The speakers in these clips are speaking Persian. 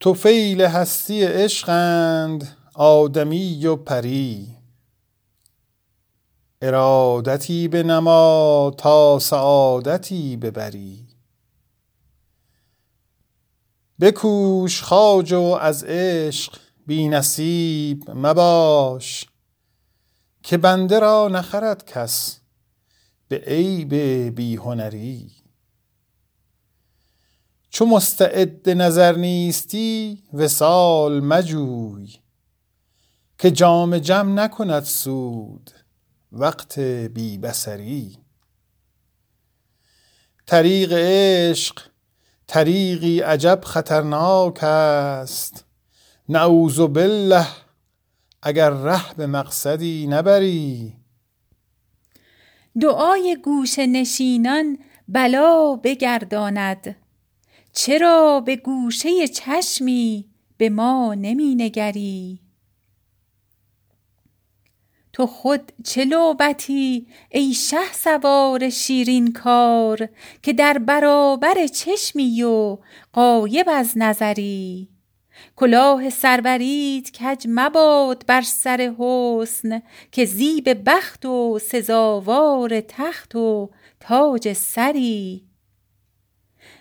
توفیل هستی عشقند آدمی و پری. ارادتی بنما تا سعادتی ببری. بکوش خواجه و از عشق بی نصیب مباش که بنده را نخرد کس به عیب بی هنری چو مستعد نظر نیستی وصال مجوی. که جام جم نکند سود وقت بی بصری. طریق عشق طریقی عجب خطرناک است. نعوذ بالله اگر ره به مقصدی نبری. دعای گوشه نشینان بلا بگرداند. چرا به گوشه چشمی به ما نمی نگری تو خود چه لعبتی ای شهسوار شیرین کار که در برابر چشمی و غایب از نظری؟ کلاه سروریت کج مباد بر سر حسن که زیب بخت و سزاوار تخت و تاج سری؟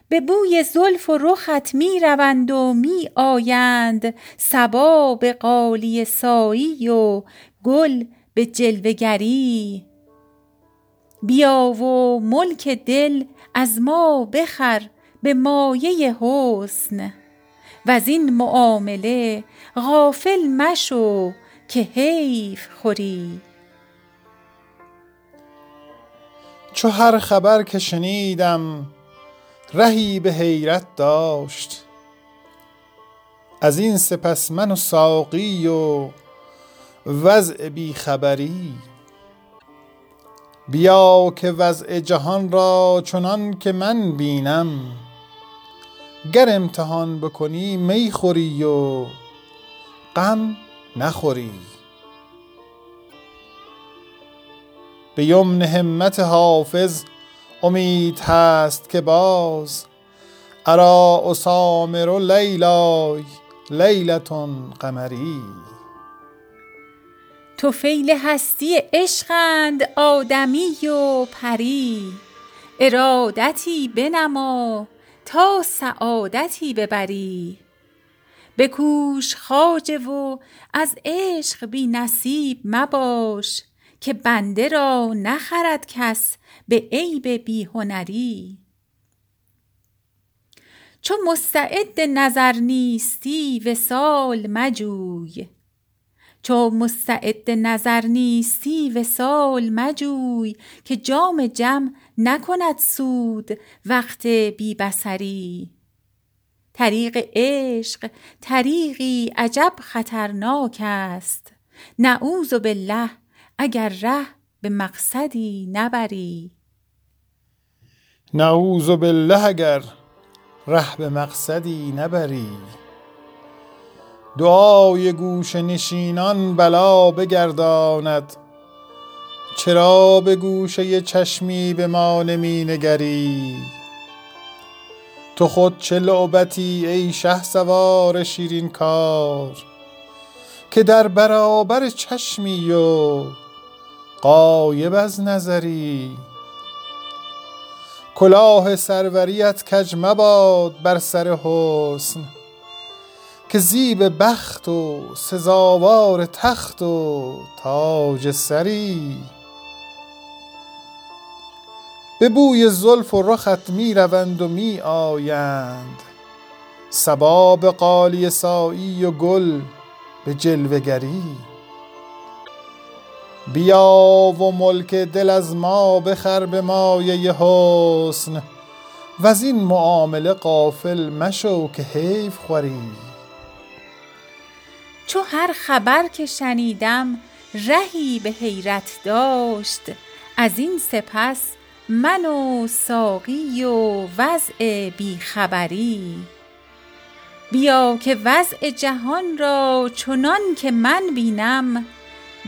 به بوی زلف و رخت می روند و می آیند. صبا به غالیه سایی و گل به جلوه گری. بیا و ملک دل از ما بخر به مایه حسن. وزین معامله غافل مشو که حیف خوری. چو هر خبر که شنیدم رهی به حیرت داشت. از این سپس من و ساقی و وضع بی خبری بیا که وضع جهان را چنان که من بینم. گر امتحان بکنی می خوری و غم نخوری. به یمن همت حافظ امید هست که باز. اری اسامر لیلای لیلة قمری. طفیل هستی عشقند آدمی و پری. ارادتی بنما تا سعادتی ببری. بکوش خواجه و از عشق بی نصیب مباش. که بنده را نخرد کس به عیب بی هنری چو مستعد نظر نیستی وصال مجوی. چو مستعد نظر نیستی وصال مجوی که جام جم نکند سود وقت بی بصری طریق عشق طریقی عجب خطرناک است. نعوذ بالله اگر ره به مقصدی نبری. نعوذ بالله اگر ره به مقصدی نبری. دعای گوشه نشینان بلا بگرداند. چرا به گوشه چشمی به ما نمی نگری تو خود چه لعبتی ای شهسوار شیرین کار که در برابر چشمی و غایب از نظری. کلاه سروریت کج مباد بر سر حسن که زیب بخت و سزاوار تخت و تاج سری. به بوی زلف و رخت می روند و می آیند. صبا به غالیه سایی و گل به جلوه گری. بیا و ملک دل از ما بخر به مایه حسن. وزین معامله غافل مشو که حیف خوری. چو هر خبر که شنیدم رهی به حیرت داشت. از این سپس من و ساقی و وضع بی خبری. بیا که وضع جهان را چنان که من بینم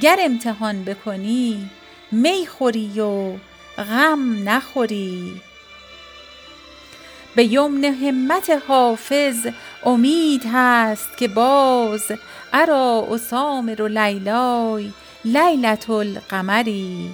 گر امتحان بکنی می خوری و غم نخوری. به یمن همت حافظ امید هست که باز ارا اسامر لیلای لیلة القمری.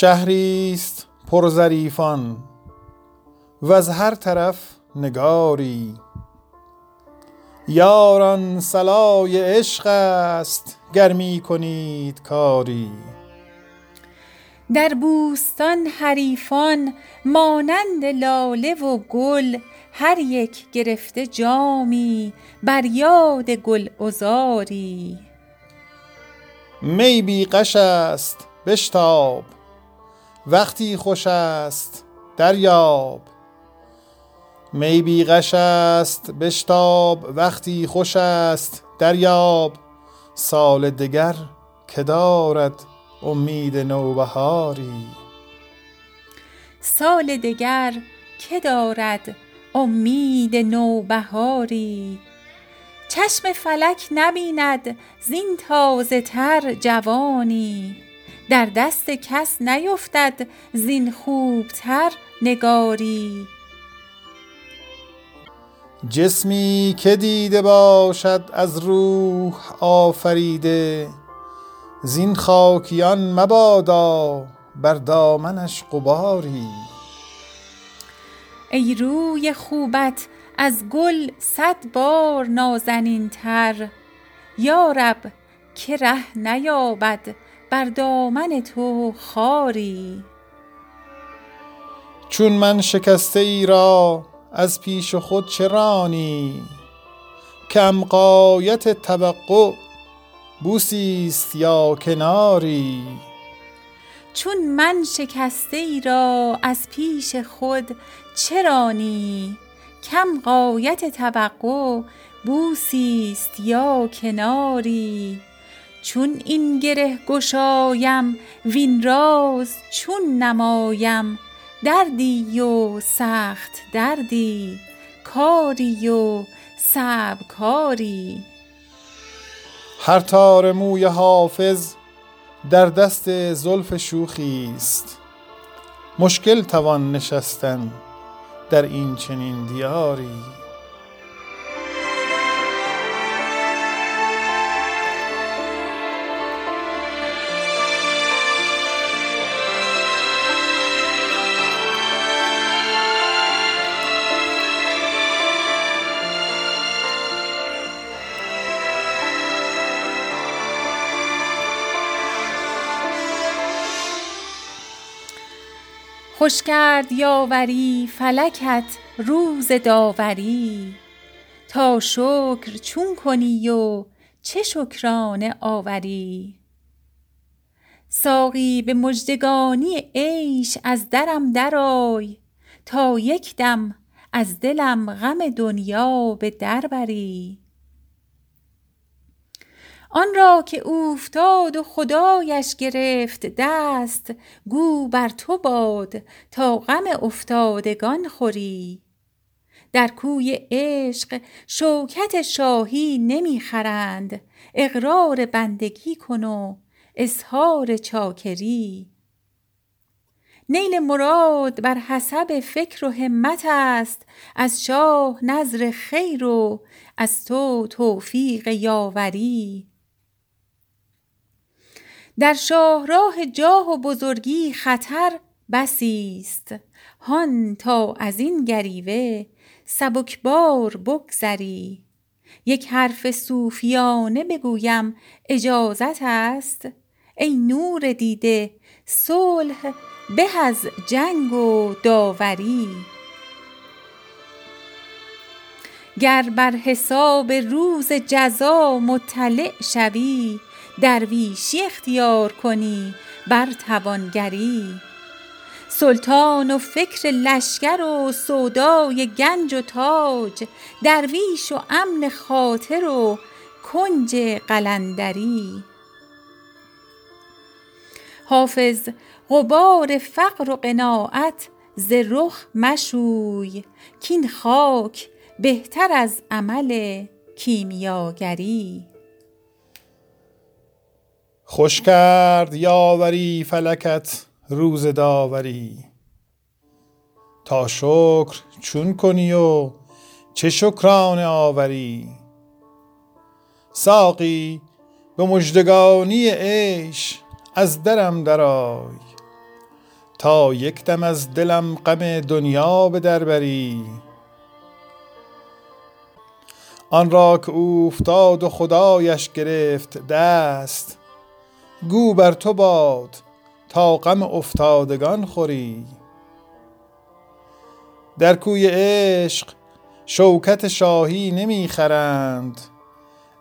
شهریست پر ظریفان وز هر طرف نگاری. یاران صلای عشق است گر می کنید کاری. در بوستان حریفان مانند لاله و گل هر یک گرفته جامی بر یاد گلعذاری می بی غش است بشتاب. وقتی خوش است دریاب. می بی غش است بشتاب وقتی خوش است دریاب. سال دگر که دارد امید نوبهاری. سال دگر که دارد امید نوبهاری. چشم فلک نبیند زین تازه تر جوانی. در دست کس نیفتد زین خوبتر نگاری. جسمی که دیده باشد از روح آفریده زین خاکیان مبادا بر دامنش غباری. ای روی خوبت از گل صد بار نازنین تر یا رب که ره نیابد بر دامن تو خاری. چون من شکسته ای را از پیش خود چه رانی؟ کم غایت توقع بوسی است یا کناری؟ چون من شکسته ای را از پیش خود چه رانی؟ کم غایت توقع بوسی است یا کناری؟ چون این گره گشایم وین راز چون نمایم. دردی و سخت دردی کاری و صعب کاری هر تار موی حافظ در دست زلف شوخی است. مشکل توان نشستن در این چنین دیاری. خوش کرد یاوری فلکت روز داوری. تا شکر چون کنی و چه شکرانه آوری. ساقی به مژدگانی عیش از درم درآی. تا یک دم از دلم غم دنیا به در بری. آن را که اوفتاد و خدایش گرفت دست گو بر تو باد تا غم افتادگان خوری. در کوی عشق شوکت شاهی نمی خرند. اقرار بندگی کن و اظهار چاکری. نیل مراد بر حسب فکر و همت است. از شاه نذر خیر و از تو توفیق یاوری. در شاهراه جاه و بزرگی خطر بسی است. هان تا از این گریوه سبکبار بگذری. یک حرف صوفیانه بگویم اجازت است. ای نور دیده صلح به از جنگ و داوری. گر بر حساب روز جزا مطلع شوی درویشی اختیار کنی بر توانگری. سلطان و فکر لشکر و سودای گنج و تاج درویش و امن خاطر و کنج قلندری. حافظ غبار فقر و قناعت ز رخ مشوی کین خاک بهتر از عمل کیمیاگری. خوش کرد یاوری فلکت روز داوری. تا شکر چون کنی و چه شکرانه آوری؟ ساقی به مژدگانی عیش از درم درآی. تا یک دم از دلم غم دنیا به در بری. آن را که اوفتاد و خدایش گرفت دست گو بر تو باد تا غم افتادگان خوری. در کوی عشق شوکت شاهی نمی خرند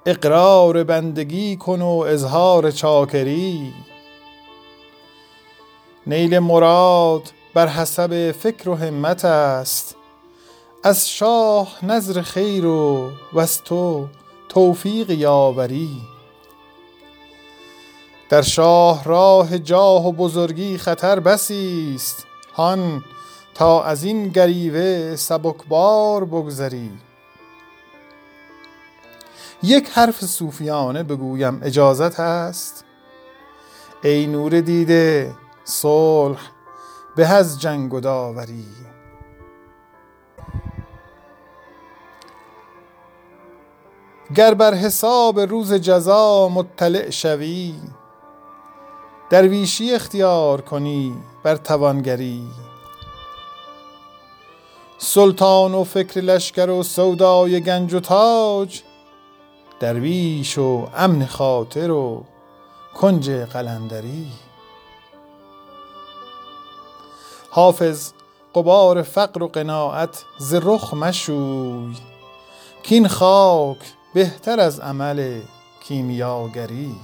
اقرار بندگی کن و اظهار چاکری. نیل مراد بر حسب فکر و همت است از شاه نذر خیر و از تو توفیق یاوری. در شاه راه جاه و بزرگی خطر بسی است. هان تا از این گریوه سبکبار بگذری. یک حرف صوفیانه بگویم اجازت است ای نور دیده صلح به از جنگ و داوری. گر بر حساب روز جزا مطلع شوی درویشی اختیار کنی بر توانگری. سلطان و فکر لشکر و سودای گنج و تاج درویش و امن خاطر و کنج قلندری. حافظ قبار فقر و قناعت ز رخ مشوی کین خاک بهتر از عمل کیمیاگری.